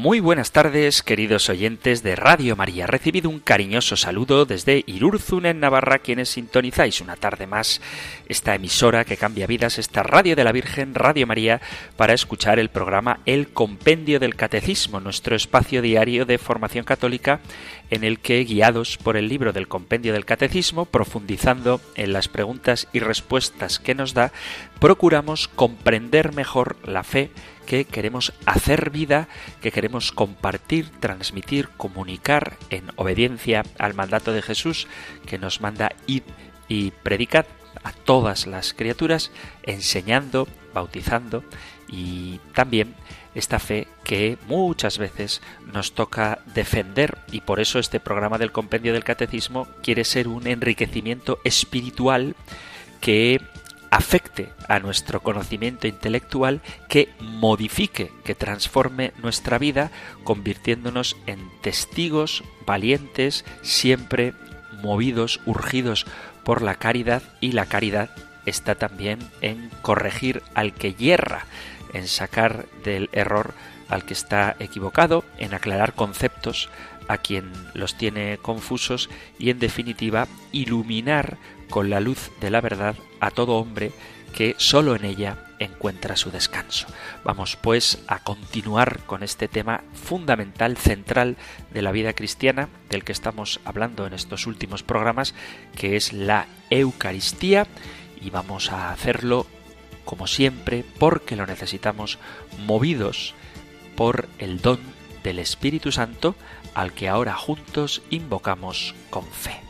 Muy buenas tardes, queridos oyentes de Radio María. Recibido un cariñoso saludo desde Irurzun, en Navarra, quienes sintonizáis una tarde más esta emisora que cambia vidas, esta Radio de la Virgen, Radio María, para escuchar el programa El Compendio del Catecismo, nuestro espacio diario de formación católica en el que, guiados por el libro del Compendio del Catecismo, profundizando en las preguntas y respuestas que nos da, procuramos comprender mejor la fe que queremos hacer vida, que queremos compartir, transmitir, comunicar en obediencia al mandato de Jesús que nos manda ir y predicad a todas las criaturas, enseñando, bautizando y también esta fe que muchas veces nos toca defender. Y por eso este programa del compendio del catecismo quiere ser un enriquecimiento espiritual que afecte a nuestro conocimiento intelectual, que modifique, que transforme nuestra vida, convirtiéndonos en testigos valientes, siempre movidos, urgidos por la caridad, y la caridad está también en corregir al que hierra, en sacar del error al que está equivocado, en aclarar conceptos a quien los tiene confusos y en definitiva iluminar con la luz de la verdad a todo hombre que sólo en ella encuentra su descanso. Vamos pues a continuar con este tema fundamental, central de la vida cristiana, del que estamos hablando en estos últimos programas, que es la Eucaristía, y vamos a hacerlo como siempre porque lo necesitamos movidos por el don del Espíritu Santo al que ahora juntos invocamos con fe.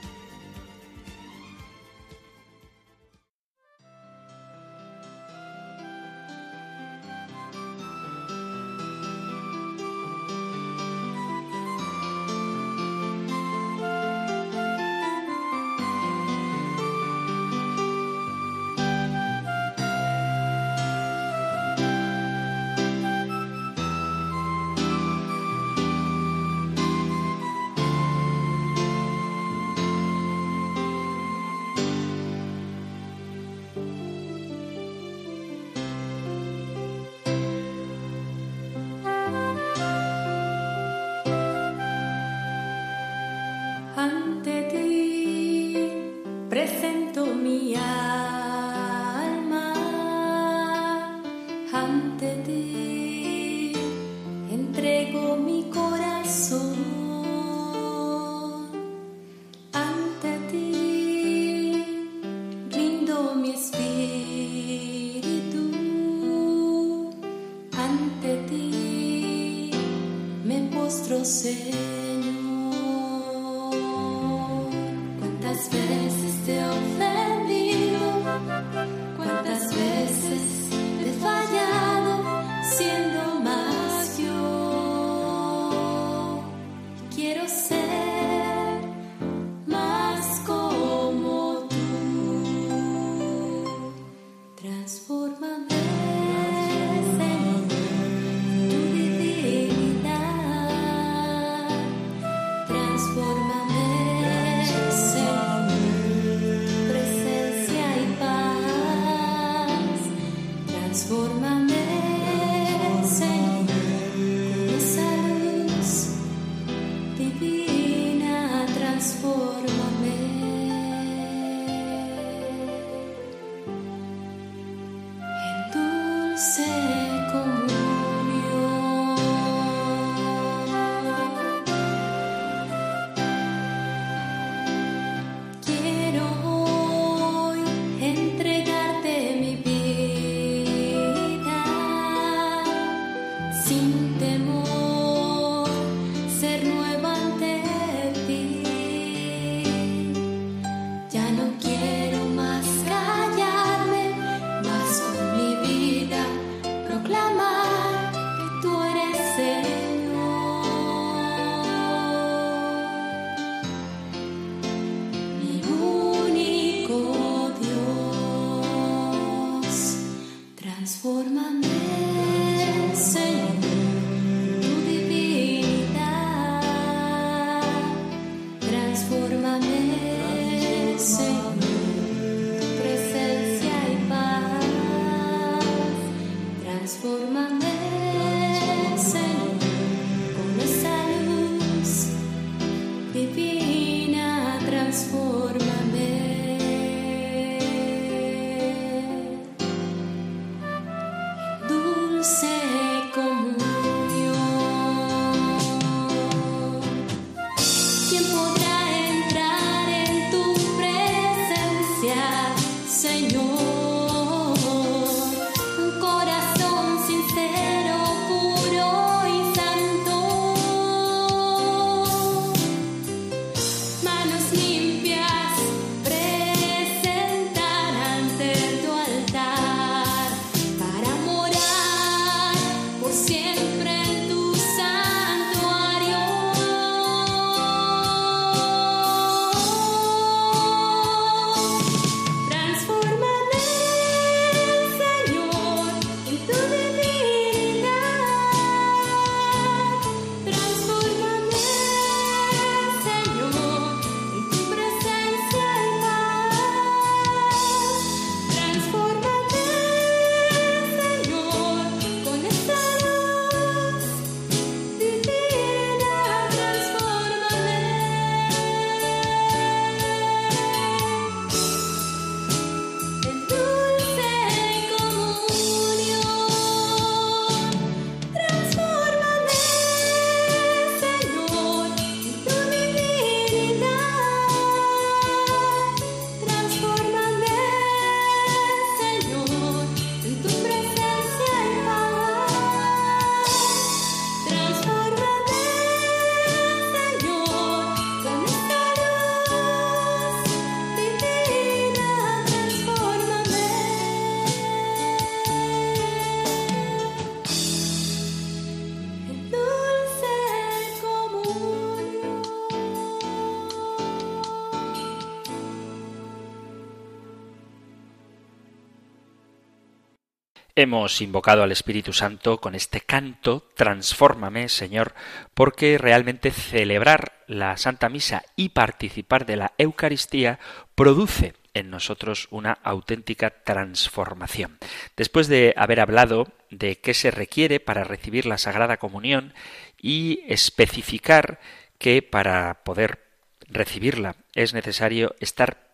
Hemos invocado al Espíritu Santo con este canto, Transfórmame, Señor, porque realmente celebrar la Santa Misa y participar de la Eucaristía produce en nosotros una auténtica transformación. Después de haber hablado de qué se requiere para recibir la Sagrada Comunión y especificar que para poder recibirla es necesario estar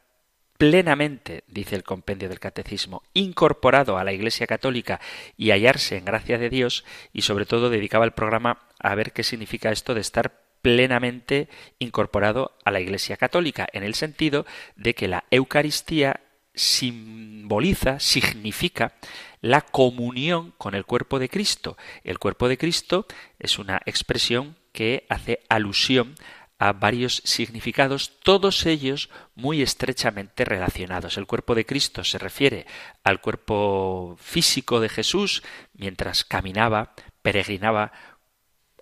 plenamente, dice el compendio del Catecismo, incorporado a la Iglesia Católica y hallarse en gracia de Dios, y sobre todo dedicaba el programa a ver qué significa esto de estar plenamente incorporado a la Iglesia Católica, en el sentido de que la Eucaristía simboliza, significa la comunión con el cuerpo de Cristo. El cuerpo de Cristo es una expresión que hace alusión a varios significados, todos ellos muy estrechamente relacionados. El cuerpo de Cristo se refiere al cuerpo físico de Jesús mientras caminaba, peregrinaba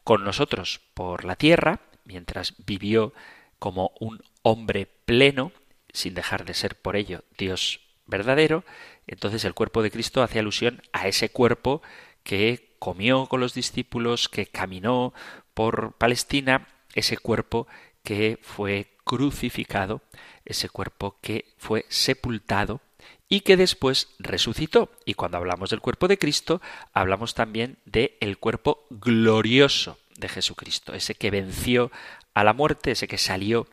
con nosotros por la tierra, mientras vivió como un hombre pleno, sin dejar de ser por ello Dios verdadero, entonces el cuerpo de Cristo hace alusión a ese cuerpo que comió con los discípulos, que caminó por Palestina ese cuerpo que fue crucificado, ese cuerpo que fue sepultado y que después resucitó. Y cuando hablamos del cuerpo de Cristo, hablamos también del el cuerpo glorioso de Jesucristo, ese que venció a la muerte, ese que salió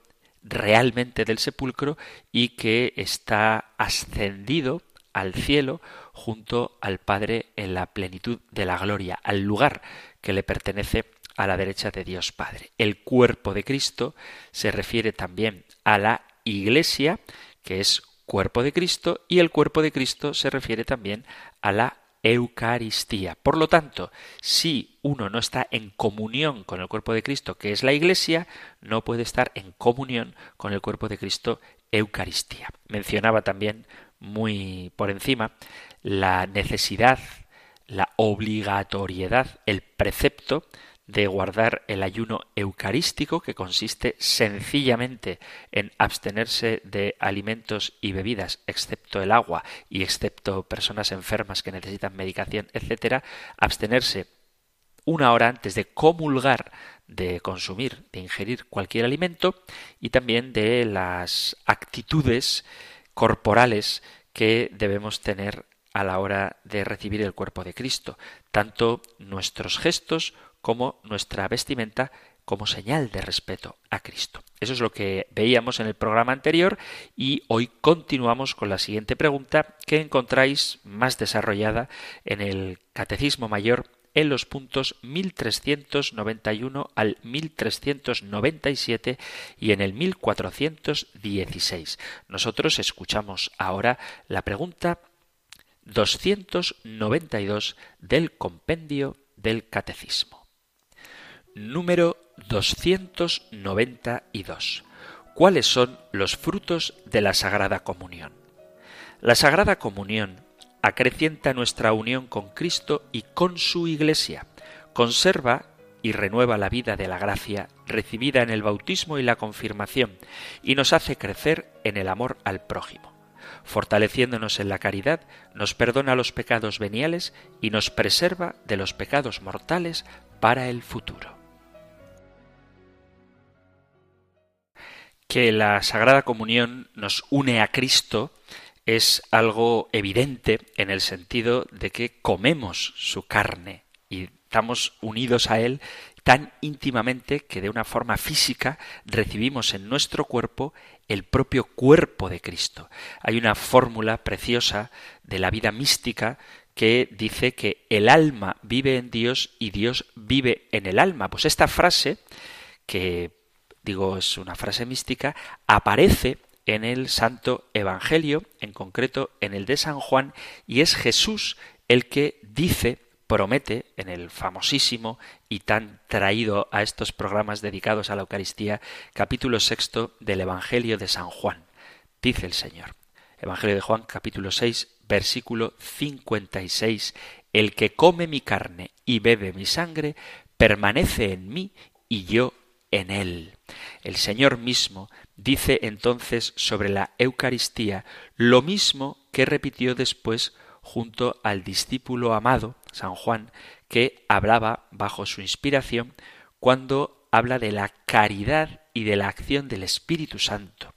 realmente del sepulcro y que está ascendido al cielo junto al Padre en la plenitud de la gloria, al lugar que le pertenece a la derecha de Dios Padre. El cuerpo de Cristo se refiere también a la Iglesia, que es cuerpo de Cristo, y el cuerpo de Cristo se refiere también a la Eucaristía. Por lo tanto, si uno no está en comunión con el cuerpo de Cristo, que es la Iglesia, no puede estar en comunión con el cuerpo de Cristo, Eucaristía. Mencionaba también muy por encima la necesidad, la obligatoriedad, el precepto de guardar el ayuno eucarístico, que consiste sencillamente en abstenerse de alimentos y bebidas, excepto el agua y excepto personas enfermas que necesitan medicación, etcétera, abstenerse una hora antes de comulgar de consumir, de ingerir cualquier alimento y también de las actitudes corporales que debemos tener a la hora de recibir el cuerpo de Cristo, tanto nuestros gestos como nuestra vestimenta como señal de respeto a Cristo. Eso es lo que veíamos en el programa anterior y hoy continuamos con la siguiente pregunta que encontráis más desarrollada en el Catecismo Mayor en los puntos 1391 al 1397 y en el 1416. Nosotros escuchamos ahora la pregunta 292 del compendio del Catecismo. Número 292. ¿Cuáles son los frutos de la Sagrada Comunión? La Sagrada Comunión acrecienta nuestra unión con Cristo y con su Iglesia, conserva y renueva la vida de la gracia recibida en el bautismo y la confirmación, y nos hace crecer en el amor al prójimo. Fortaleciéndonos en la caridad, nos perdona los pecados veniales y nos preserva de los pecados mortales para el futuro. Que la Sagrada Comunión nos une a Cristo es algo evidente en el sentido de que comemos su carne y estamos unidos a Él tan íntimamente que de una forma física recibimos en nuestro cuerpo el propio cuerpo de Cristo. Hay una fórmula preciosa de la vida mística que dice que el alma vive en Dios y Dios vive en el alma. Pues esta frase, que digo es una frase mística, aparece en el Santo Evangelio, en concreto en el de San Juan, y es Jesús el que dice, promete, en el famosísimo y tan traído a estos programas dedicados a la Eucaristía, capítulo sexto del Evangelio de San Juan. Dice el Señor. Evangelio de Juan, capítulo 6, versículo 56. El que come mi carne y bebe mi sangre, permanece en mí y yo en él. El Señor mismo dice entonces sobre la Eucaristía lo mismo que repitió después junto al discípulo amado, San Juan, que hablaba bajo su inspiración cuando habla de la caridad y de la acción del Espíritu Santo.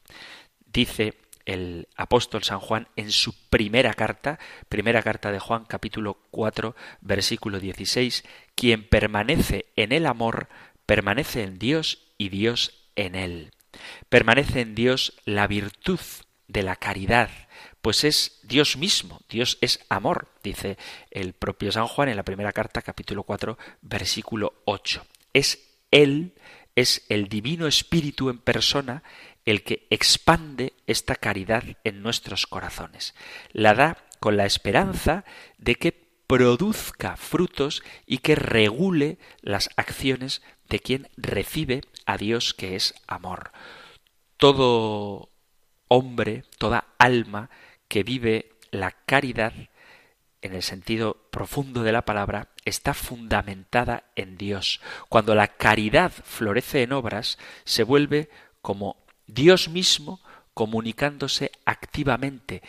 Dice el apóstol San Juan en su primera carta, primera carta de Juan capítulo 4 versículo 16, quien permanece en el amor, permanece en Dios y Dios en él. Permanece en Dios la virtud de la caridad, pues es Dios mismo, Dios es amor, dice el propio San Juan en la primera carta, capítulo 4, versículo 8. Es Él, es el Divino Espíritu en persona, el que expande esta caridad en nuestros corazones. La da con la esperanza de que produzca frutos y que regule las acciones de quien recibe a Dios que es amor. Todo hombre, toda alma que vive la caridad en el sentido profundo de la palabra, está fundamentada en Dios. Cuando la caridad florece en obras, se vuelve como Dios mismo comunicándose activamente,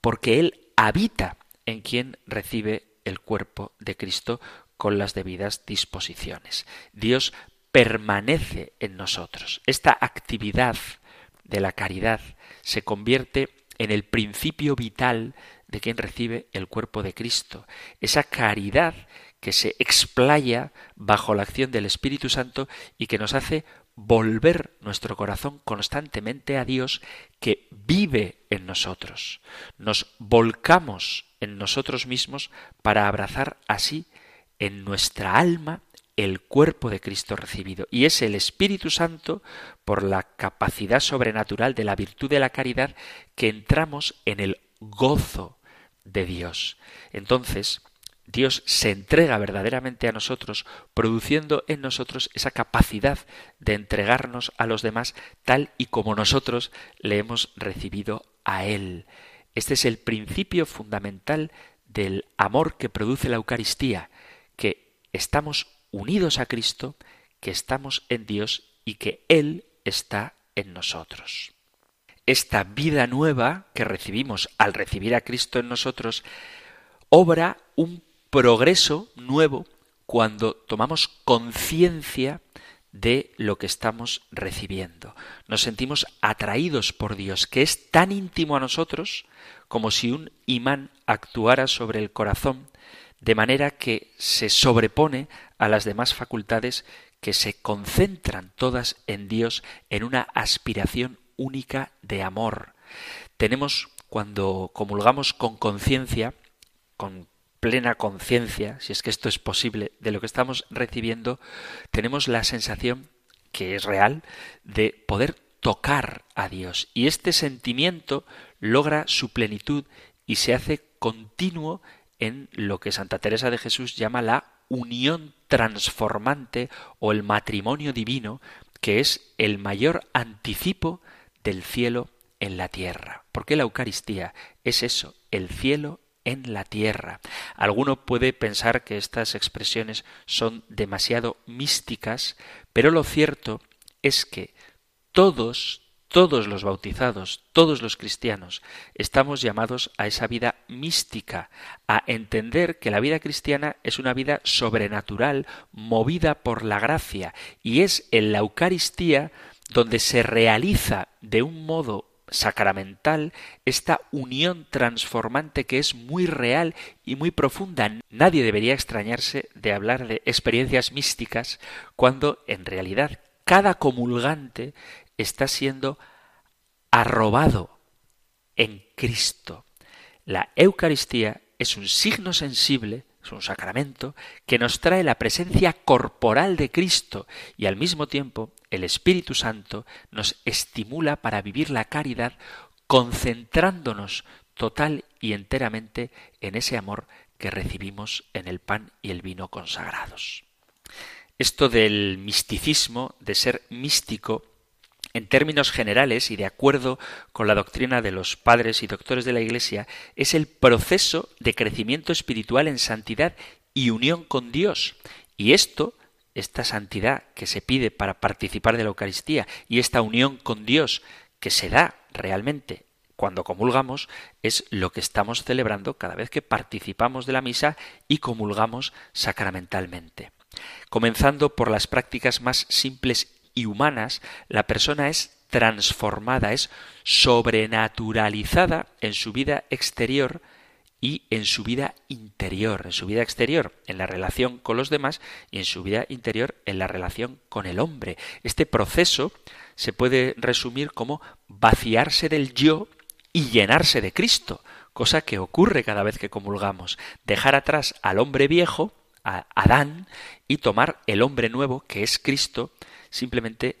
porque Él habita en quien recibe el cuerpo de Cristo con las debidas disposiciones. Dios permanece en nosotros. Esta actividad de la caridad se convierte en el principio vital de quien recibe el cuerpo de Cristo. Esa caridad que se explaya bajo la acción del Espíritu Santo y que nos hace volver nuestro corazón constantemente a Dios que vive en nosotros. Nos volcamos en nosotros mismos para abrazar así en nuestra alma el cuerpo de Cristo recibido. Y es el Espíritu Santo, por la capacidad sobrenatural de la virtud de la caridad, que entramos en el gozo de Dios. Entonces, Dios se entrega verdaderamente a nosotros, produciendo en nosotros esa capacidad de entregarnos a los demás tal y como nosotros le hemos recibido a Él. Este es el principio fundamental del amor que produce la Eucaristía, estamos unidos a Cristo, que estamos en Dios y que Él está en nosotros. Esta vida nueva que recibimos al recibir a Cristo en nosotros obra un progreso nuevo cuando tomamos conciencia de lo que estamos recibiendo. Nos sentimos atraídos por Dios, que es tan íntimo a nosotros como si un imán actuara sobre el corazón, de manera que se sobrepone a las demás facultades que se concentran todas en Dios en una aspiración única de amor. Tenemos, cuando comulgamos con conciencia, con plena conciencia, si es que esto es posible, de lo que estamos recibiendo, tenemos la sensación, que es real, de poder tocar a Dios. Y este sentimiento logra su plenitud y se hace continuo en lo que Santa Teresa de Jesús llama la unión transformante o el matrimonio divino, que es el mayor anticipo del cielo en la tierra. Porque la Eucaristía es eso, el cielo en la tierra. Alguno puede pensar que estas expresiones son demasiado místicas, pero lo cierto es que todos, todos los bautizados, todos los cristianos, estamos llamados a esa vida mística, a entender que la vida cristiana es una vida sobrenatural, movida por la gracia, y es en la Eucaristía donde se realiza de un modo sacramental esta unión transformante que es muy real y muy profunda. Nadie debería extrañarse de hablar de experiencias místicas cuando en realidad cada comulgante está siendo arrobado en Cristo. La Eucaristía es un signo sensible es un sacramento que nos trae la presencia corporal de Cristo y al mismo tiempo el Espíritu Santo nos estimula para vivir la caridad concentrándonos total y enteramente en ese amor que recibimos en el pan y el vino consagrados. Esto del misticismo, de ser místico, en términos generales y de acuerdo con la doctrina de los padres y doctores de la Iglesia, es el proceso de crecimiento espiritual en santidad y unión con Dios. Y esto, esta santidad que se pide para participar de la Eucaristía y esta unión con Dios que se da realmente cuando comulgamos, es lo que estamos celebrando cada vez que participamos de la misa y comulgamos sacramentalmente. Comenzando por las prácticas más simples humanas, la persona es transformada, es sobrenaturalizada en su vida exterior y en su vida interior, en su vida exterior, en la relación con los demás y en su vida interior, en la relación con el hombre. Este proceso se puede resumir como vaciarse del yo y llenarse de Cristo, cosa que ocurre cada vez que comulgamos, dejar atrás al hombre viejo, a Adán, y tomar el hombre nuevo, que es Cristo, simplemente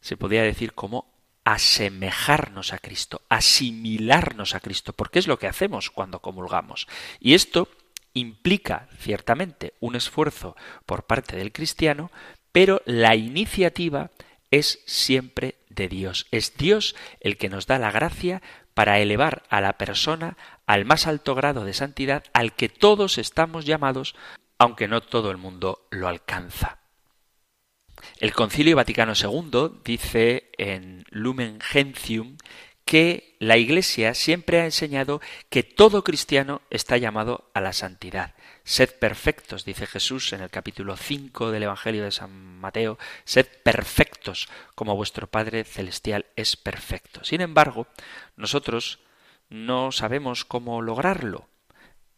se podría decir como asemejarnos a Cristo, asimilarnos a Cristo, porque es lo que hacemos cuando comulgamos. Y esto implica ciertamente un esfuerzo por parte del cristiano, pero la iniciativa es siempre de Dios. Es Dios el que nos da la gracia para elevar a la persona al más alto grado de santidad al que todos estamos llamados, aunque no todo el mundo lo alcanza. El Concilio Vaticano II dice en Lumen Gentium que la Iglesia siempre ha enseñado que todo cristiano está llamado a la santidad. Sed perfectos, dice Jesús en el capítulo 5 del Evangelio de San Mateo, sed perfectos como vuestro Padre Celestial es perfecto. Sin embargo, nosotros no sabemos cómo lograrlo,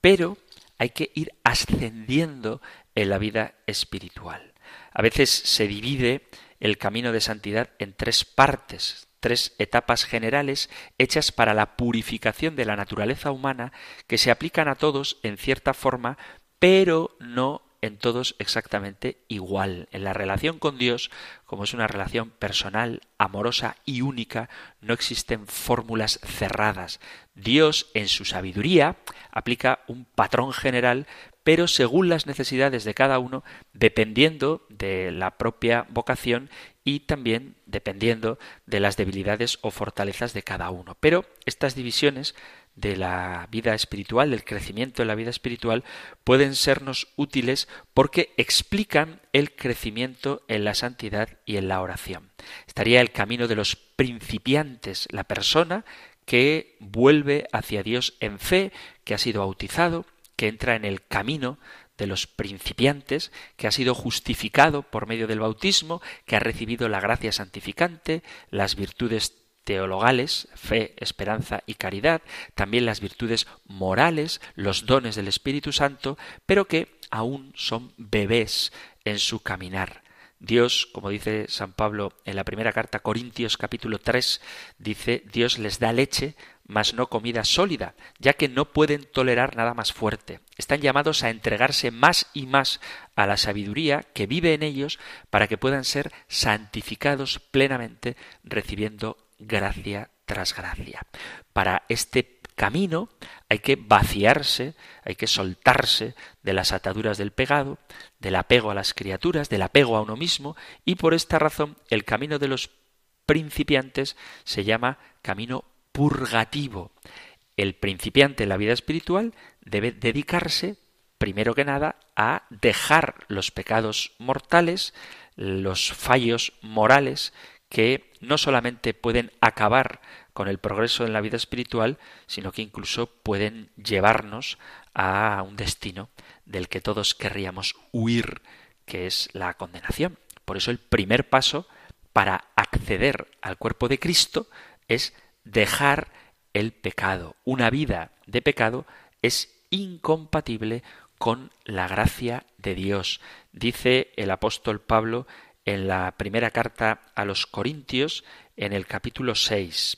pero hay que ir ascendiendo en la vida espiritual. A veces se divide el camino de santidad en tres partes, tres etapas generales hechas para la purificación de la naturaleza humana que se aplican a todos en cierta forma, pero no en todos exactamente igual. En la relación con Dios, como es una relación personal, amorosa y única, no existen fórmulas cerradas. Dios, en su sabiduría, aplica un patrón general pero según las necesidades de cada uno, dependiendo de la propia vocación y también dependiendo de las debilidades o fortalezas de cada uno. Pero estas divisiones de la vida espiritual, del crecimiento en la vida espiritual, pueden sernos útiles porque explican el crecimiento en la santidad y en la oración. Estaría el camino de los principiantes, la persona que vuelve hacia Dios en fe, que ha sido bautizado, que entra en el camino de los principiantes, que ha sido justificado por medio del bautismo, que ha recibido la gracia santificante, las virtudes teologales, fe, esperanza y caridad, también las virtudes morales, los dones del Espíritu Santo, pero que aún son bebés en su caminar. Dios, como dice San Pablo en la primera carta Corintios capítulo 3, dice, Dios les da leche, mas no comida sólida, ya que no pueden tolerar nada más fuerte. Están llamados a entregarse más y más a la sabiduría que vive en ellos para que puedan ser santificados plenamente recibiendo gracia tras gracia. Para este camino hay que vaciarse, hay que soltarse de las ataduras del pegado, del apego a las criaturas, del apego a uno mismo, y por esta razón el camino de los principiantes se llama camino purgativo. El principiante en la vida espiritual debe dedicarse, primero que nada, a dejar los pecados mortales, los fallos morales que no solamente pueden acabar con el progreso en la vida espiritual, sino que incluso pueden llevarnos a un destino del que todos querríamos huir, que es la condenación. Por eso el primer paso para acceder al cuerpo de Cristo es dejar el pecado. Una vida de pecado es incompatible con la gracia de Dios. Dice el apóstol Pablo en la primera carta a los Corintios en el capítulo 6.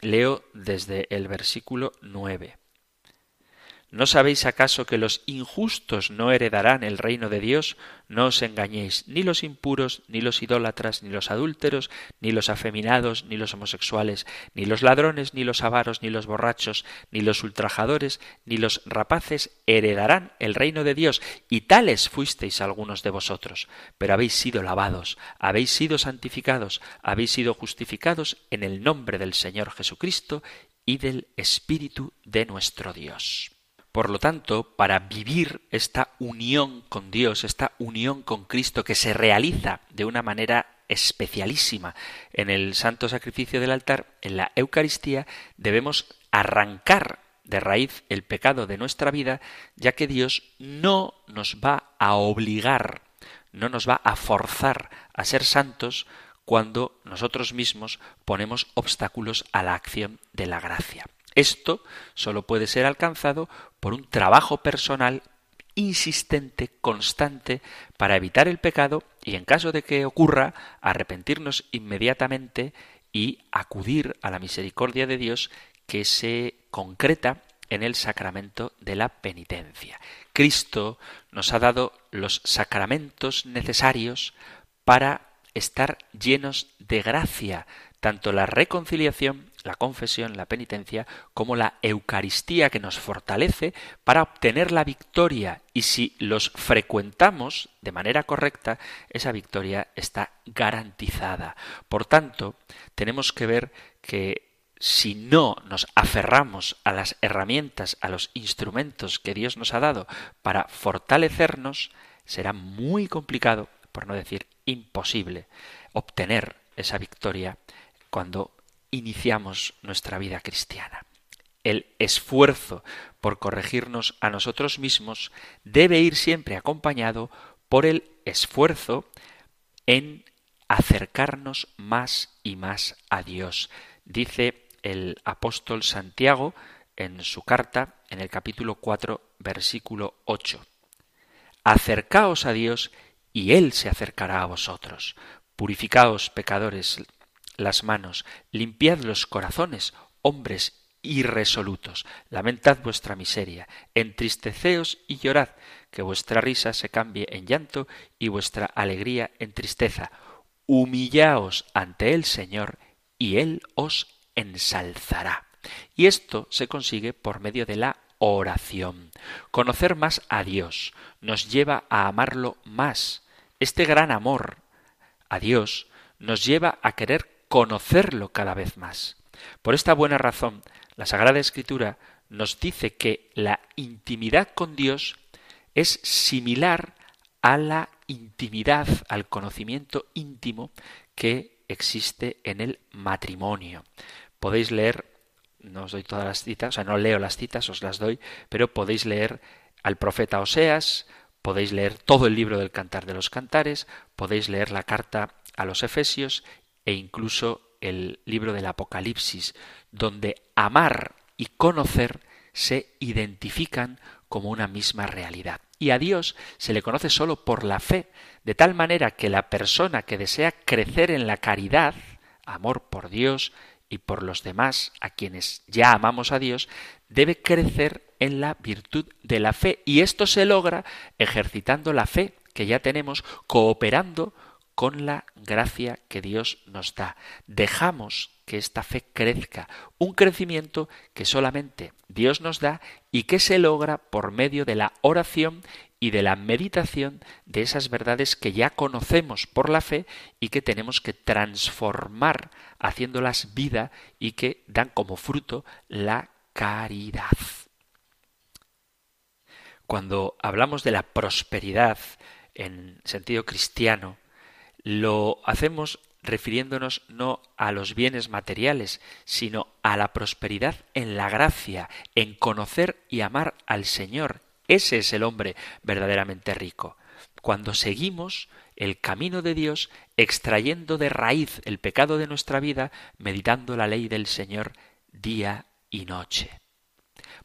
Leo desde el versículo 9. ¿No sabéis acaso que los injustos no heredarán el reino de Dios? No os engañéis, ni los impuros, ni los idólatras, ni los adúlteros, ni los afeminados, ni los homosexuales, ni los ladrones, ni los avaros, ni los borrachos, ni los ultrajadores, ni los rapaces heredarán el reino de Dios. Y tales fuisteis algunos de vosotros. Pero habéis sido lavados, habéis sido santificados, habéis sido justificados en el nombre del Señor Jesucristo y del Espíritu de nuestro Dios. Por lo tanto, para vivir esta unión con Dios, esta unión con Cristo que se realiza de una manera especialísima en el santo sacrificio del altar, en la Eucaristía, debemos arrancar de raíz el pecado de nuestra vida, ya que Dios no nos va a obligar, no nos va a forzar a ser santos cuando nosotros mismos ponemos obstáculos a la acción de la gracia. Esto solo puede ser alcanzado por un trabajo personal insistente, constante, para evitar el pecado y, en caso de que ocurra, arrepentirnos inmediatamente y acudir a la misericordia de Dios que se concreta en el sacramento de la penitencia. Cristo nos ha dado los sacramentos necesarios para estar llenos de gracia, tanto la reconciliación la confesión, la penitencia, como la Eucaristía que nos fortalece para obtener la victoria. Y si los frecuentamos de manera correcta, esa victoria está garantizada. Por tanto, tenemos que ver que si no nos aferramos a las herramientas, a los instrumentos que Dios nos ha dado para fortalecernos, será muy complicado, por no decir imposible, obtener esa victoria cuando iniciamos nuestra vida cristiana. El esfuerzo por corregirnos a nosotros mismos debe ir siempre acompañado por el esfuerzo en acercarnos más y más a Dios. Dice el apóstol Santiago en su carta, en el capítulo 4, versículo 8. Acercaos a Dios y Él se acercará a vosotros. Purificaos, pecadores, las manos, limpiad los corazones, hombres irresolutos, lamentad vuestra miseria, entristeceos y llorad, que vuestra risa se cambie en llanto y vuestra alegría en tristeza. Humillaos ante el Señor y Él os ensalzará. Y esto se consigue por medio de la oración. Conocer más a Dios nos lleva a amarlo más. Este gran amor a Dios nos lleva a querer conocerlo cada vez más. Por esta buena razón, la Sagrada Escritura nos dice que la intimidad con Dios es similar a la intimidad, al conocimiento íntimo que existe en el matrimonio. Podéis leer, no os doy todas las citas, o sea, no leo las citas, os las doy, pero podéis leer al profeta Oseas, podéis leer todo el libro del Cantar de los Cantares, podéis leer la carta a los Efesios e incluso el libro del Apocalipsis, donde amar y conocer se identifican como una misma realidad. Y a Dios se le conoce solo por la fe, de tal manera que la persona que desea crecer en la caridad, amor por Dios y por los demás, a quienes ya amamos a Dios, debe crecer en la virtud de la fe. Y esto se logra ejercitando la fe que ya tenemos, cooperando con la gracia que Dios nos da. Dejamos que esta fe crezca, un crecimiento que solamente Dios nos da y que se logra por medio de la oración y de la meditación de esas verdades que ya conocemos por la fe y que tenemos que transformar haciéndolas vida y que dan como fruto la caridad. Cuando hablamos de la prosperidad en sentido cristiano, lo hacemos refiriéndonos no a los bienes materiales, sino a la prosperidad en la gracia, en conocer y amar al Señor. Ese es el hombre verdaderamente rico. Cuando seguimos el camino de Dios, extrayendo de raíz el pecado de nuestra vida, meditando la ley del Señor día y noche.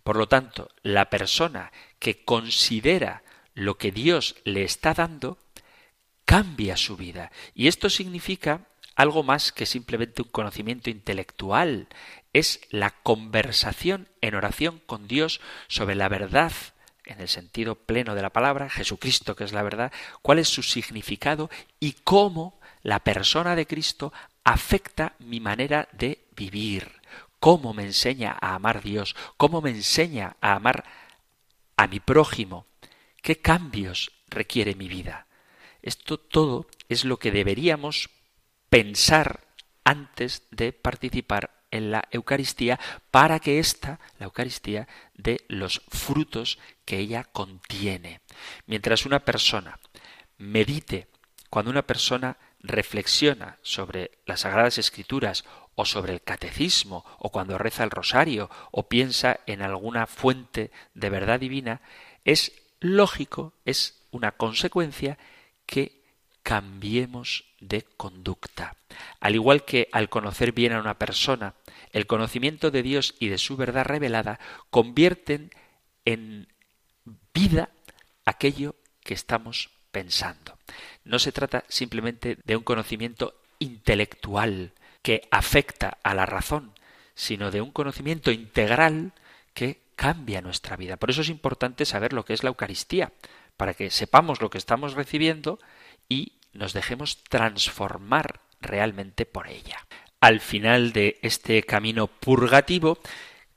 Por lo tanto, la persona que considera lo que Dios le está dando, cambia su vida. Y esto significa algo más que simplemente un conocimiento intelectual. Es la conversación en oración con Dios sobre la verdad en el sentido pleno de la palabra, Jesucristo que es la verdad, cuál es su significado y cómo la persona de Cristo afecta mi manera de vivir, cómo me enseña a amar Dios, cómo me enseña a amar a mi prójimo, qué cambios requiere mi vida. Esto todo es lo que deberíamos pensar antes de participar en la Eucaristía para que ésta, la Eucaristía, dé los frutos que ella contiene. Mientras una persona medite, cuando una persona reflexiona sobre las Sagradas Escrituras o sobre el catecismo o cuando reza el rosario o piensa en alguna fuente de verdad divina, es lógico, es una consecuencia que cambiemos de conducta. Al igual que al conocer bien a una persona, el conocimiento de Dios y de su verdad revelada convierten en vida aquello que estamos pensando. No se trata simplemente de un conocimiento intelectual que afecta a la razón, sino de un conocimiento integral que cambia nuestra vida. Por eso es importante saber lo que es la Eucaristía, para que sepamos lo que estamos recibiendo y nos dejemos transformar realmente por ella. Al final de este camino purgativo,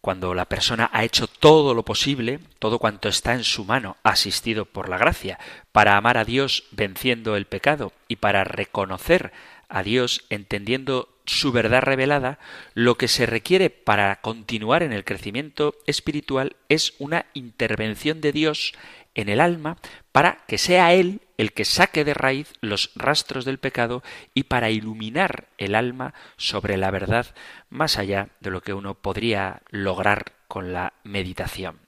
cuando la persona ha hecho todo lo posible, todo cuanto está en su mano, asistido por la gracia, para amar a Dios venciendo el pecado y para reconocer a Dios entendiendo su verdad revelada, lo que se requiere para continuar en el crecimiento espiritual es una intervención de Dios en el alma para que sea Él el que saque de raíz los rastros del pecado y para iluminar el alma sobre la verdad más allá de lo que uno podría lograr con la meditación.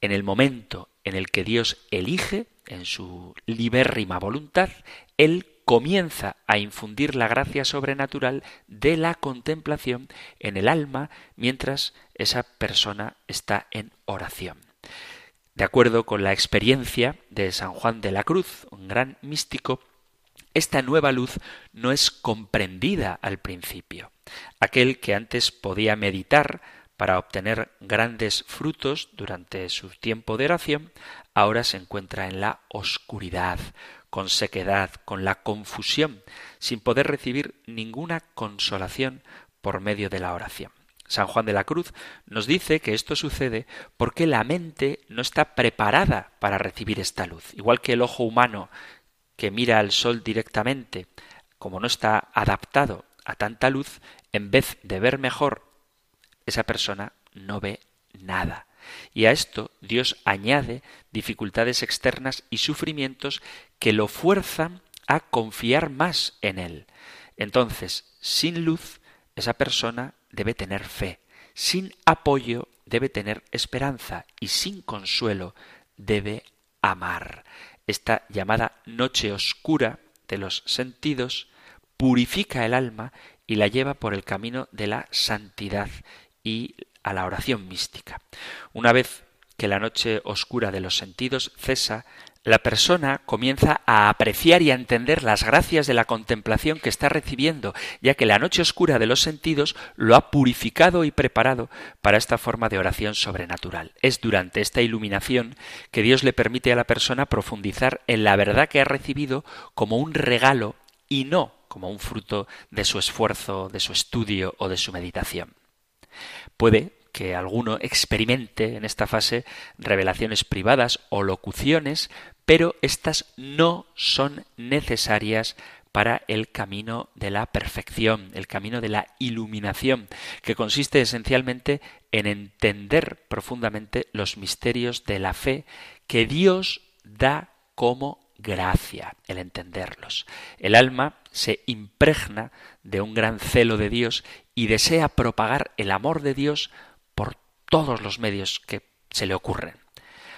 En el momento en el que Dios elige, en su libérrima voluntad, Él comienza a infundir la gracia sobrenatural de la contemplación en el alma mientras esa persona está en oración. De acuerdo con la experiencia de San Juan de la Cruz, un gran místico, esta nueva luz no es comprendida al principio. Aquel que antes podía meditar para obtener grandes frutos durante su tiempo de oración, ahora se encuentra en la oscuridad, con sequedad, con la confusión, sin poder recibir ninguna consolación por medio de la oración. San Juan de la Cruz nos dice que esto sucede porque la mente no está preparada para recibir esta luz. Igual que el ojo humano que mira al sol directamente, como no está adaptado a tanta luz, en vez de ver mejor, esa persona no ve nada. Y a esto Dios añade dificultades externas y sufrimientos que lo fuerzan a confiar más en Él. Entonces, sin luz, esa persona debe tener fe, sin apoyo debe tener esperanza y sin consuelo debe amar. Esta llamada noche oscura de los sentidos purifica el alma y la lleva por el camino de la santidad y a la oración mística. Una vez que la noche oscura de los sentidos cesa, la persona comienza a apreciar y a entender las gracias de la contemplación que está recibiendo, ya que la noche oscura de los sentidos lo ha purificado y preparado para esta forma de oración sobrenatural. Es durante esta iluminación que Dios le permite a la persona profundizar en la verdad que ha recibido como un regalo y no como un fruto de su esfuerzo, de su estudio o de su meditación. Puede que alguno experimente en esta fase revelaciones privadas o locuciones, pero estas no son necesarias para el camino de la perfección, el camino de la iluminación, que consiste esencialmente en entender profundamente los misterios de la fe que Dios da como gracia, el entenderlos. El alma se impregna de un gran celo de Dios y desea propagar el amor de Dios por todos los medios que se le ocurren.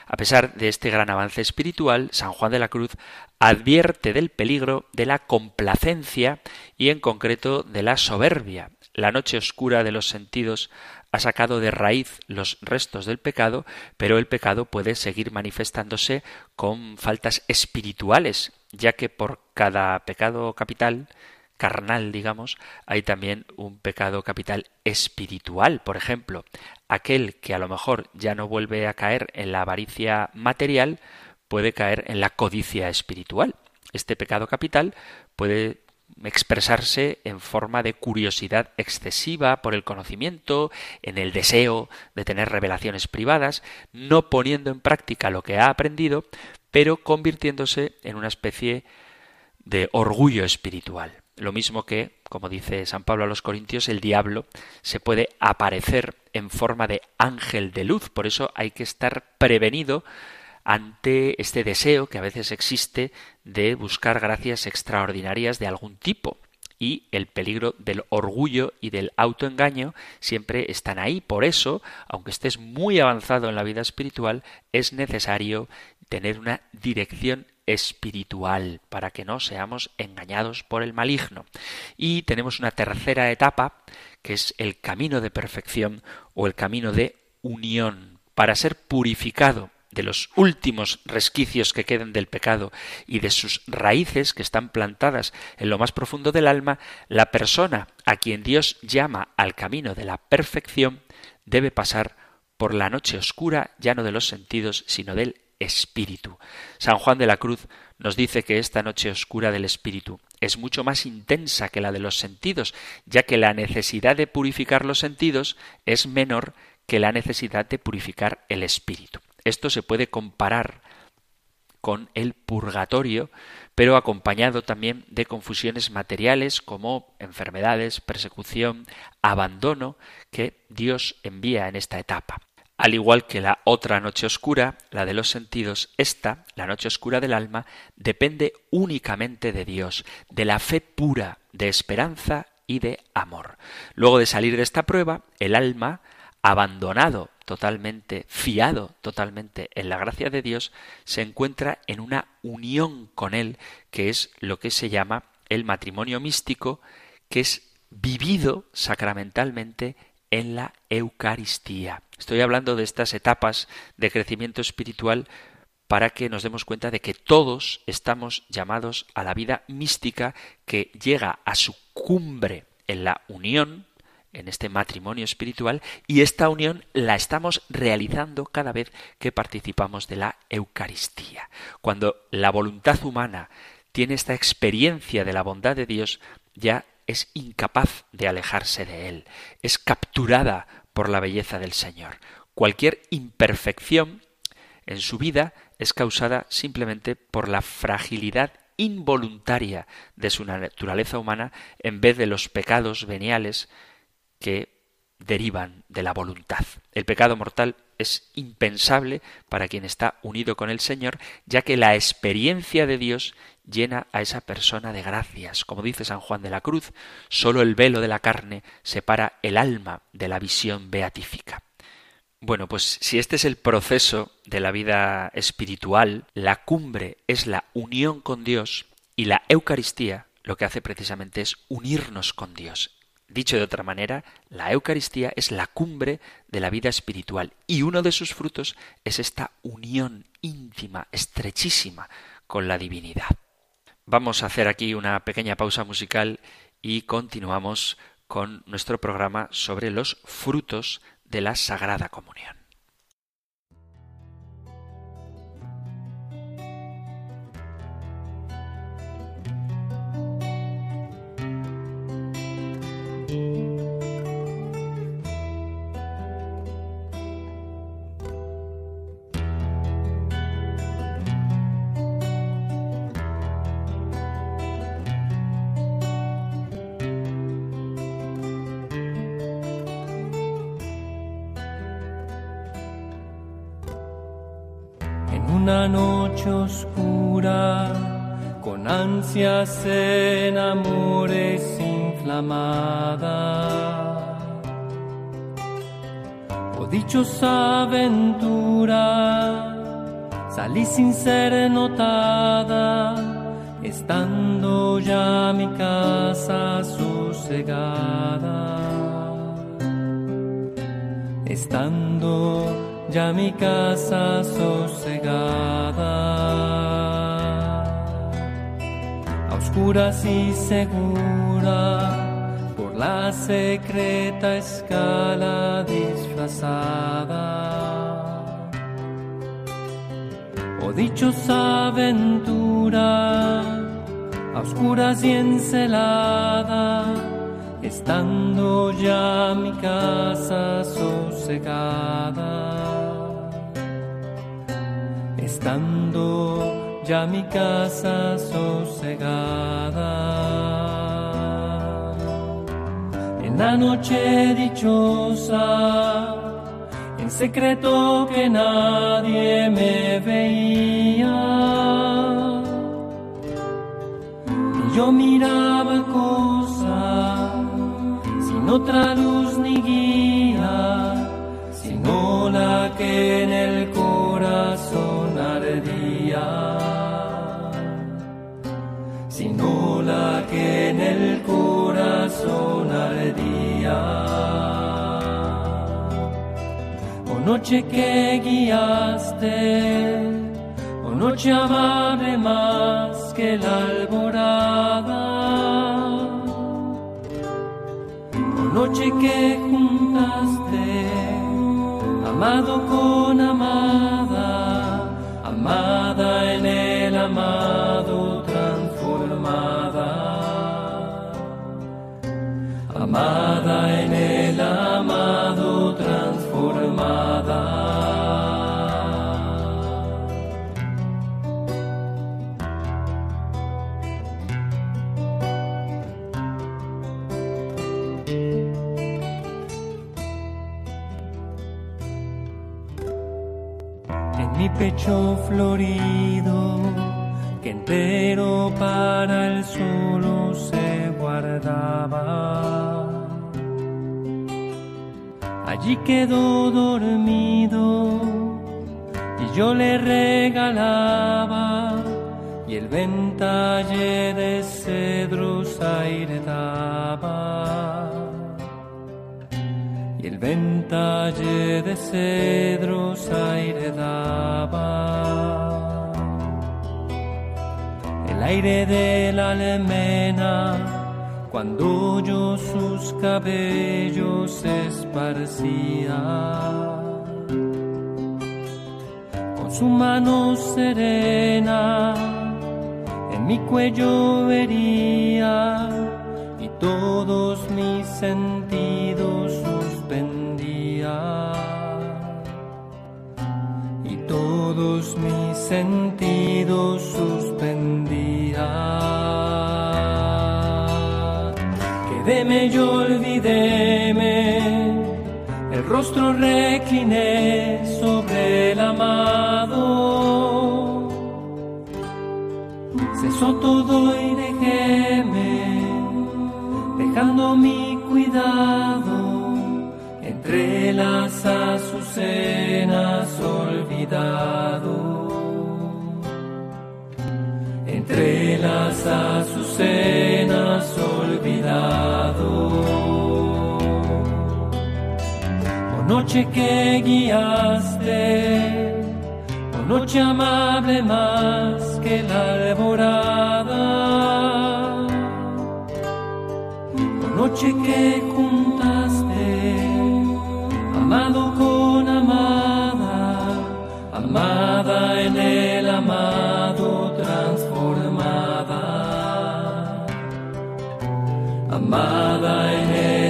A pesar de este gran avance espiritual, San Juan de la Cruz advierte del peligro de la complacencia y en concreto de la soberbia. La noche oscura de los sentidos ha sacado de raíz los restos del pecado, pero el pecado puede seguir manifestándose con faltas espirituales, ya que por cada pecado capital carnal, digamos, hay también un pecado capital espiritual. Por ejemplo, aquel que a lo mejor ya no vuelve a caer en la avaricia material, puede caer en la codicia espiritual. Este pecado capital puede expresarse en forma de curiosidad excesiva por el conocimiento, en el deseo de tener revelaciones privadas, no poniendo en práctica lo que ha aprendido, pero convirtiéndose en una especie de orgullo espiritual. Lo mismo que, como dice San Pablo a los Corintios, el diablo se puede aparecer en forma de ángel de luz. Por eso hay que estar prevenido ante este deseo que a veces existe de buscar gracias extraordinarias de algún tipo. Y el peligro del orgullo y del autoengaño siempre están ahí. Por eso, aunque estés muy avanzado en la vida espiritual, es necesario tener una dirección espiritual para que no seamos engañados por el maligno. Y tenemos una tercera etapa que es el camino de perfección o el camino de unión. Para ser purificado de los últimos resquicios que queden del pecado y de sus raíces que están plantadas en lo más profundo del alma, la persona a quien Dios llama al camino de la perfección debe pasar por la noche oscura ya no de los sentidos, sino del espíritu. San Juan de la Cruz nos dice que esta noche oscura del espíritu es mucho más intensa que la de los sentidos, ya que la necesidad de purificar los sentidos es menor que la necesidad de purificar el espíritu. Esto se puede comparar con el purgatorio, pero acompañado también de confusiones materiales como enfermedades, persecución, abandono que Dios envía en esta etapa. Al igual que la otra noche oscura, la de los sentidos, esta, la noche oscura del alma, depende únicamente de Dios, de la fe pura, de esperanza y de amor. Luego de salir de esta prueba, el alma, abandonado totalmente, fiado totalmente en la gracia de Dios, se encuentra en una unión con Él, que es lo que se llama el matrimonio místico, que es vivido sacramentalmente en la Eucaristía. Estoy hablando de estas etapas de crecimiento espiritual para que nos demos cuenta de que todos estamos llamados a la vida mística que llega a su cumbre en la unión, en este matrimonio espiritual, y esta unión la estamos realizando cada vez que participamos de la Eucaristía. Cuando la voluntad humana tiene esta experiencia de la bondad de Dios, ya es incapaz de alejarse de él, es capturada por la belleza del Señor. Cualquier imperfección en su vida es causada simplemente por la fragilidad involuntaria de su naturaleza humana en vez de los pecados veniales que derivan de la voluntad. El pecado mortal es impensable para quien está unido con el Señor, ya que la experiencia de Dios llena a esa persona de gracias. Como dice San Juan de la Cruz, sólo el velo de la carne separa el alma de la visión beatífica. Bueno, pues si este es el proceso de la vida espiritual, la cumbre es la unión con Dios y la Eucaristía lo que hace precisamente es unirnos con Dios. Dicho de otra manera, la Eucaristía es la cumbre de la vida espiritual y uno de sus frutos es esta unión íntima, estrechísima con la divinidad. Vamos a hacer aquí una pequeña pausa musical y continuamos con nuestro programa sobre los frutos de la Sagrada Comunión. En amores inflamada. O dichosa aventura, salí sin ser notada, estando ya mi casa sosegada. Estando ya mi casa sosegada, oscuras y segura, por la secreta escala disfrazada. Oh dichosa aventura, a oscuras y encelada, estando ya mi casa sosegada estando ya mi casa sosegada. En la noche dichosa, en secreto que nadie me veía, y yo miraba cosa sin otra luz ni guía, sino la que en el corazón sino la que en el corazón ardía. Oh noche que guiaste, oh noche amable más que la alborada. Oh noche que juntaste, amado con amada amada amada en el amado transformada. pecho florido que entero para el solo se guardaba. Allí quedó dormido y yo le regalaba y el ventalle de cedros aire daba y el ventalle de cedros aire daba. El aire de la almena, cuando yo sus cabellos esparcía. Con su mano serena, en mi cuello vería y todos mis sentidos y todos mis sentidos suspendía. Quedéme yo olvidéme, el rostro recliné sobre el amado. Cesó todo y dejéme, dejando mi cuidado entre las azucenas olvidado, entre las azucenas olvidado. Noche que guiaste, oh noche amable más que la alborada, oh noche que juntaste amado con amada, amada en el amado transformada, amada en el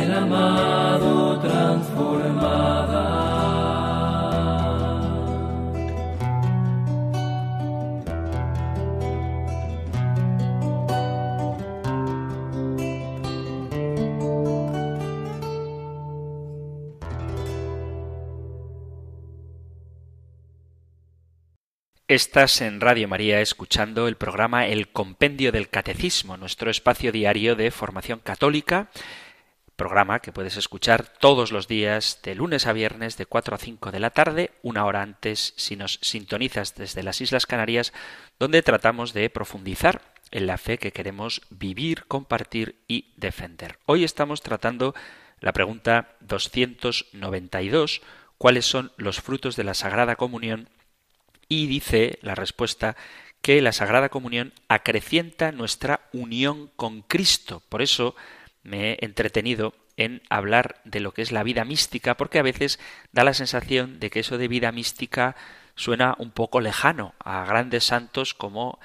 Estás en Radio María escuchando el programa El Compendio del Catecismo, nuestro espacio diario de formación católica, programa que puedes escuchar todos los días de lunes a viernes de 4 a 5 de la tarde, una hora antes si nos sintonizas desde las Islas Canarias, donde tratamos de profundizar en la fe que queremos vivir, compartir y defender. Hoy estamos tratando la pregunta 292, ¿cuáles son los frutos de la Sagrada Comunión? Y dice la respuesta que la Sagrada Comunión acrecienta nuestra unión con Cristo. Por eso me he entretenido en hablar de lo que es la vida mística, porque a veces da la sensación de que eso de vida mística suena un poco lejano a grandes santos como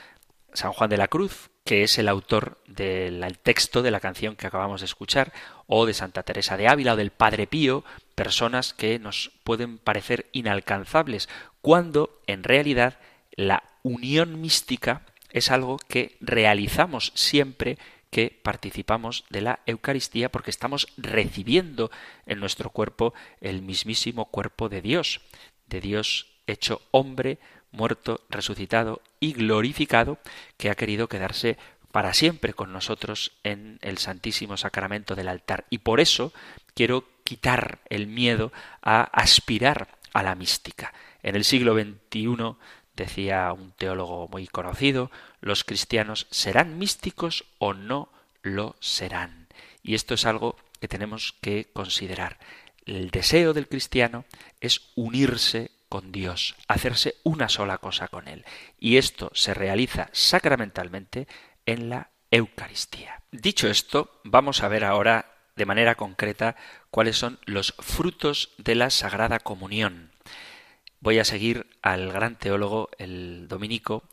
San Juan de la Cruz, que es el autor del texto de la canción que acabamos de escuchar, o de Santa Teresa de Ávila o del Padre Pío, personas que nos pueden parecer inalcanzables, cuando en realidad la unión mística es algo que realizamos siempre que participamos de la Eucaristía porque estamos recibiendo en nuestro cuerpo el mismísimo cuerpo de Dios, de Dios hecho hombre, muerto, resucitado y glorificado, que ha querido quedarse para siempre con nosotros en el Santísimo Sacramento del altar. Y por eso quiero quitar el miedo a aspirar a la mística. En el siglo XXI, decía un teólogo muy conocido, los cristianos serán místicos o no lo serán. Y esto es algo que tenemos que considerar. El deseo del cristiano es unirse con Dios, hacerse una sola cosa con Él. Y esto se realiza sacramentalmente en la Eucaristía. Dicho esto, vamos a ver ahora de manera concreta cuáles son los frutos de la Sagrada Comunión voy a seguir al gran teólogo, el dominico,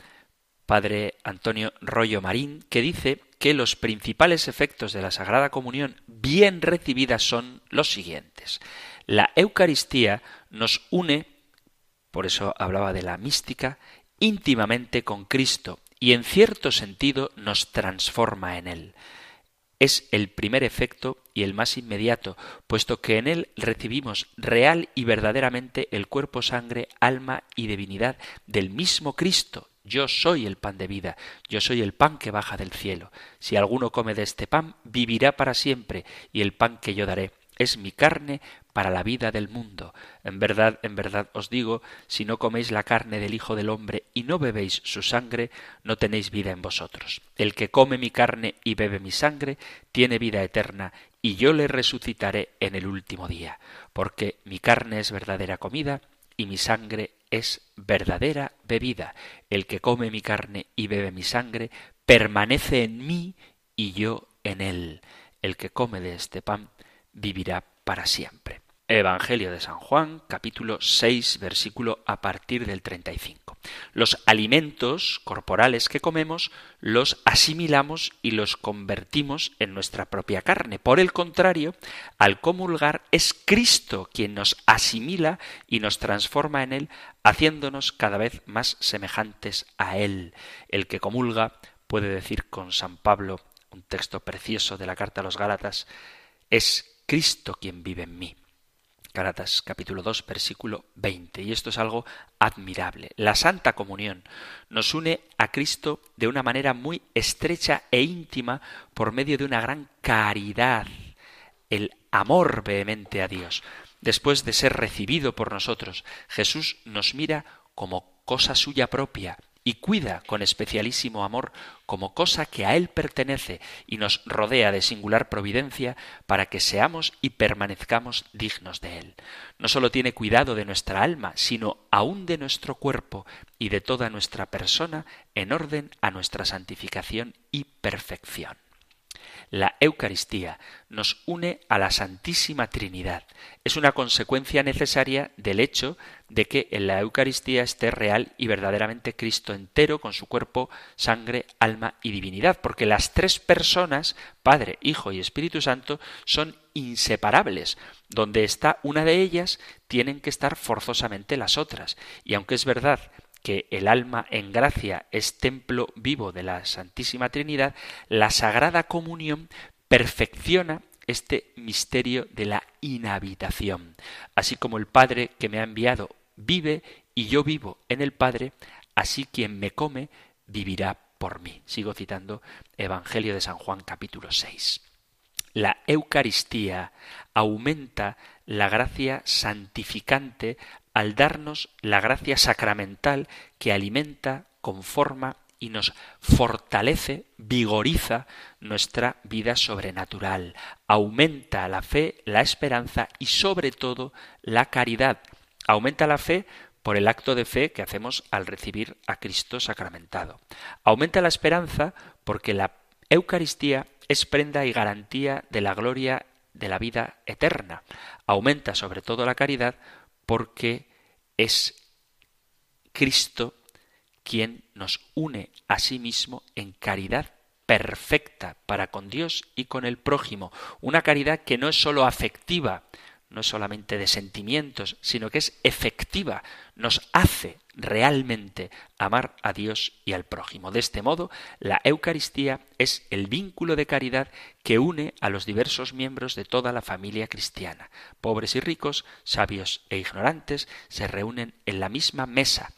padre Antonio Rollo Marín, que dice que los principales efectos de la Sagrada Comunión bien recibidas son los siguientes. La Eucaristía nos une, por eso hablaba de la mística, íntimamente con Cristo y en cierto sentido nos transforma en Él es el primer efecto y el más inmediato, puesto que en él recibimos real y verdaderamente el cuerpo, sangre, alma y divinidad del mismo Cristo. Yo soy el pan de vida, yo soy el pan que baja del cielo. Si alguno come de este pan, vivirá para siempre, y el pan que yo daré es mi carne para la vida del mundo. En verdad, en verdad os digo, si no coméis la carne del Hijo del Hombre y no bebéis su sangre, no tenéis vida en vosotros. El que come mi carne y bebe mi sangre, tiene vida eterna, y yo le resucitaré en el último día, porque mi carne es verdadera comida, y mi sangre es verdadera bebida. El que come mi carne y bebe mi sangre, permanece en mí y yo en él. El que come de este pan vivirá para siempre. Evangelio de San Juan, capítulo 6, versículo a partir del 35. Los alimentos corporales que comemos los asimilamos y los convertimos en nuestra propia carne. Por el contrario, al comulgar es Cristo quien nos asimila y nos transforma en Él, haciéndonos cada vez más semejantes a Él. El que comulga puede decir con San Pablo, un texto precioso de la carta a los Gálatas, es Cristo quien vive en mí. Galatas capítulo 2 versículo 20. Y esto es algo admirable. La Santa Comunión nos une a Cristo de una manera muy estrecha e íntima por medio de una gran caridad, el amor vehemente a Dios. después de ser recibido por nosotros, Jesús nos mira como cosa suya propia, y cuida con especialísimo amor como cosa que a Él pertenece y nos rodea de singular providencia para que seamos y permanezcamos dignos de Él. No sólo tiene cuidado de nuestra alma, sino aún de nuestro cuerpo y de toda nuestra persona en orden a nuestra santificación y perfección. La Eucaristía nos une a la Santísima Trinidad. Es una consecuencia necesaria del hecho de que en la Eucaristía esté real y verdaderamente Cristo entero con su cuerpo, sangre, alma y divinidad, porque las tres personas, Padre, Hijo y Espíritu Santo, son inseparables. Donde está una de ellas, tienen que estar forzosamente las otras. Y aunque es verdad que el alma en gracia es templo vivo de la Santísima Trinidad, la Sagrada Comunión perfecciona este misterio de la inhabitación. Así como el Padre que me ha enviado vive y yo vivo en el Padre, así quien me come vivirá por mí. Sigo citando Evangelio de San Juan capítulo 6. La Eucaristía aumenta la gracia santificante al darnos la gracia sacramental que alimenta, conforma y nos fortalece, vigoriza nuestra vida sobrenatural, aumenta la fe, la esperanza y sobre todo la caridad. Aumenta la fe por el acto de fe que hacemos al recibir a Cristo sacramentado. Aumenta la esperanza porque la Eucaristía es prenda y garantía de la gloria de la vida eterna. Aumenta sobre todo la caridad porque es Cristo quien nos une a sí mismo en caridad perfecta para con Dios y con el prójimo. Una caridad que no es sólo afectiva, no es solamente de sentimientos, sino que es efectiva, nos hace realmente amar a Dios y al prójimo. De este modo, la Eucaristía es el vínculo de caridad que une a los diversos miembros de toda la familia cristiana. Pobres y ricos, sabios e ignorantes se reúnen en la misma mesa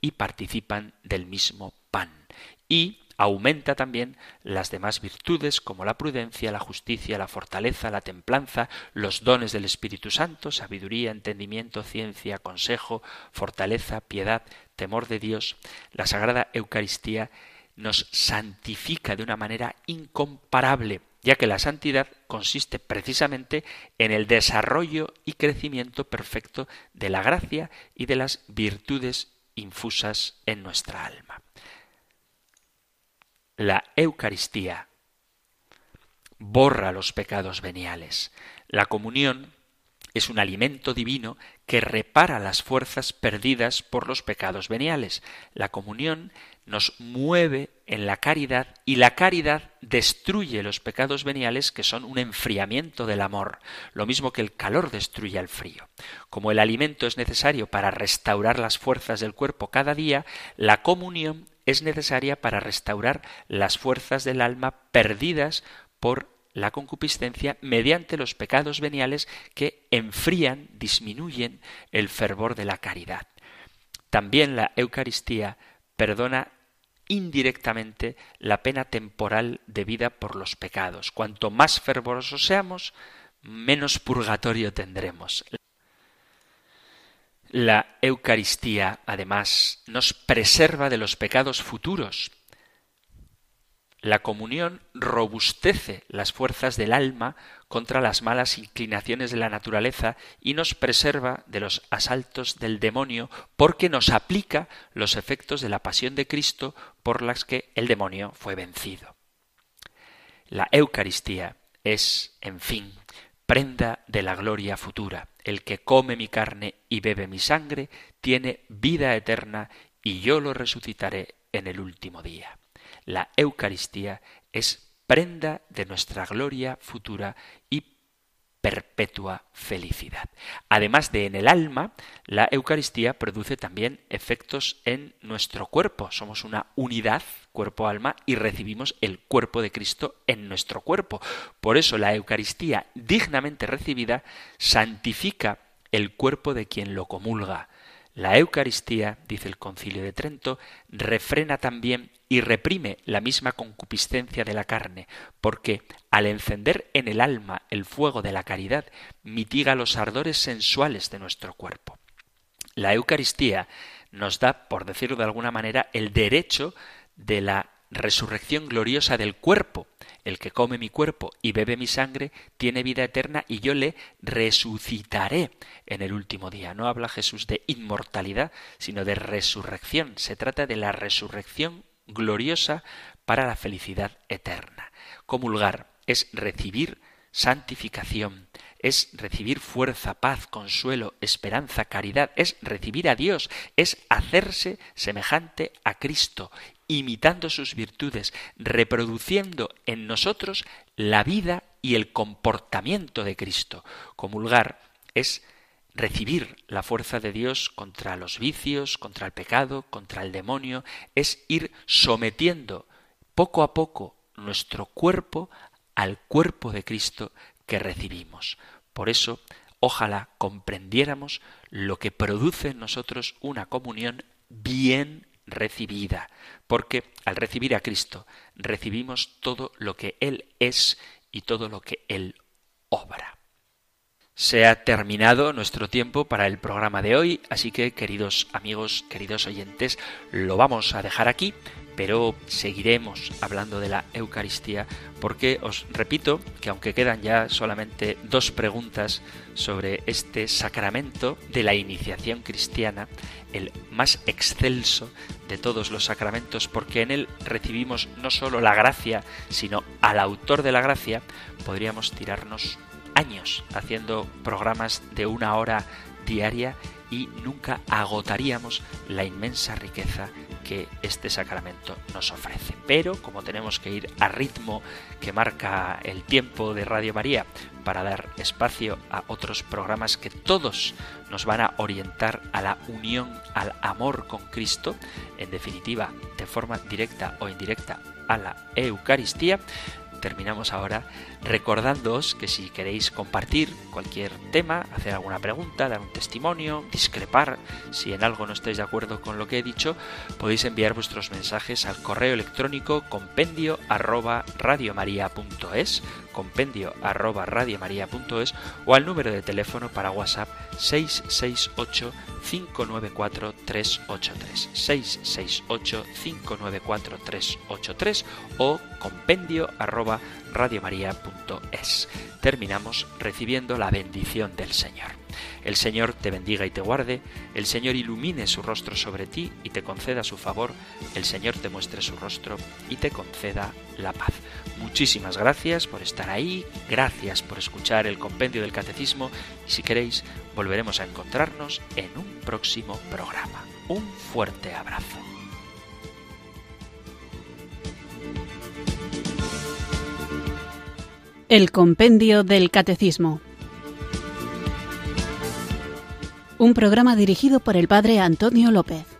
y participan del mismo pan. Y aumenta también las demás virtudes como la prudencia, la justicia, la fortaleza, la templanza, los dones del Espíritu Santo, sabiduría, entendimiento, ciencia, consejo, fortaleza, piedad, temor de Dios. La Sagrada Eucaristía nos santifica de una manera incomparable, ya que la santidad consiste precisamente en el desarrollo y crecimiento perfecto de la gracia y de las virtudes infusas en nuestra alma la Eucaristía borra los pecados veniales. La comunión es un alimento divino que repara las fuerzas perdidas por los pecados veniales. La comunión nos mueve en la caridad y la caridad destruye los pecados veniales que son un enfriamiento del amor, lo mismo que el calor destruye el frío. Como el alimento es necesario para restaurar las fuerzas del cuerpo cada día, la comunión es necesaria para restaurar las fuerzas del alma perdidas por la concupiscencia mediante los pecados veniales que enfrían, disminuyen el fervor de la caridad. También la Eucaristía perdona indirectamente la pena temporal debida por los pecados. Cuanto más fervorosos seamos, menos purgatorio tendremos. La Eucaristía, además, nos preserva de los pecados futuros. La comunión robustece las fuerzas del alma contra las malas inclinaciones de la naturaleza y nos preserva de los asaltos del demonio porque nos aplica los efectos de la pasión de Cristo por las que el demonio fue vencido. La Eucaristía es, en fin, prenda de la gloria futura. El que come mi carne y bebe mi sangre tiene vida eterna y yo lo resucitaré en el último día. La Eucaristía es prenda de nuestra gloria futura y perpetua felicidad. Además de en el alma, la Eucaristía produce también efectos en nuestro cuerpo. Somos una unidad, cuerpo-alma, y recibimos el cuerpo de Cristo en nuestro cuerpo. Por eso la Eucaristía, dignamente recibida, santifica el cuerpo de quien lo comulga. La Eucaristía, dice el Concilio de Trento, refrena también y reprime la misma concupiscencia de la carne, porque al encender en el alma el fuego de la caridad, mitiga los ardores sensuales de nuestro cuerpo. La Eucaristía nos da, por decirlo de alguna manera, el derecho de la resurrección gloriosa del cuerpo. El que come mi cuerpo y bebe mi sangre tiene vida eterna y yo le resucitaré en el último día. No habla Jesús de inmortalidad, sino de resurrección. Se trata de la resurrección gloriosa para la felicidad eterna. Comulgar es recibir santificación, es recibir fuerza, paz, consuelo, esperanza, caridad, es recibir a Dios, es hacerse semejante a Cristo, imitando sus virtudes, reproduciendo en nosotros la vida y el comportamiento de Cristo. Comulgar es recibir la fuerza de Dios contra los vicios, contra el pecado, contra el demonio, es ir sometiendo poco a poco nuestro cuerpo al cuerpo de Cristo que recibimos. Por eso, ojalá comprendiéramos lo que produce en nosotros una comunión bien recibida, porque al recibir a Cristo recibimos todo lo que Él es y todo lo que Él obra. Se ha terminado nuestro tiempo para el programa de hoy, así que queridos amigos, queridos oyentes, lo vamos a dejar aquí, pero seguiremos hablando de la Eucaristía porque os repito que aunque quedan ya solamente dos preguntas sobre este sacramento de la iniciación cristiana, el más excelso de todos los sacramentos, porque en él recibimos no solo la gracia, sino al autor de la gracia, podríamos tirarnos años haciendo programas de una hora diaria y nunca agotaríamos la inmensa riqueza que este sacramento nos ofrece. Pero como tenemos que ir a ritmo que marca el tiempo de Radio María para dar espacio a otros programas que todos nos van a orientar a la unión, al amor con Cristo, en definitiva, de forma directa o indirecta a la Eucaristía, terminamos ahora recordándoos que si queréis compartir cualquier tema, hacer alguna pregunta, dar un testimonio, discrepar, si en algo no estáis de acuerdo con lo que he dicho, podéis enviar vuestros mensajes al correo electrónico compendio arroba radiomaria.es, compendio arroba o al número de teléfono para WhatsApp 668 594 383 668 594 383 o compendio arroba radiomaria.es. Terminamos recibiendo la bendición del Señor. El Señor te bendiga y te guarde, el Señor ilumine su rostro sobre ti y te conceda su favor, el Señor te muestre su rostro y te conceda la paz. Muchísimas gracias por estar ahí, gracias por escuchar el compendio del catecismo y si queréis volveremos a encontrarnos en un próximo programa. Un fuerte abrazo. El Compendio del Catecismo. Un programa dirigido por el Padre Antonio López.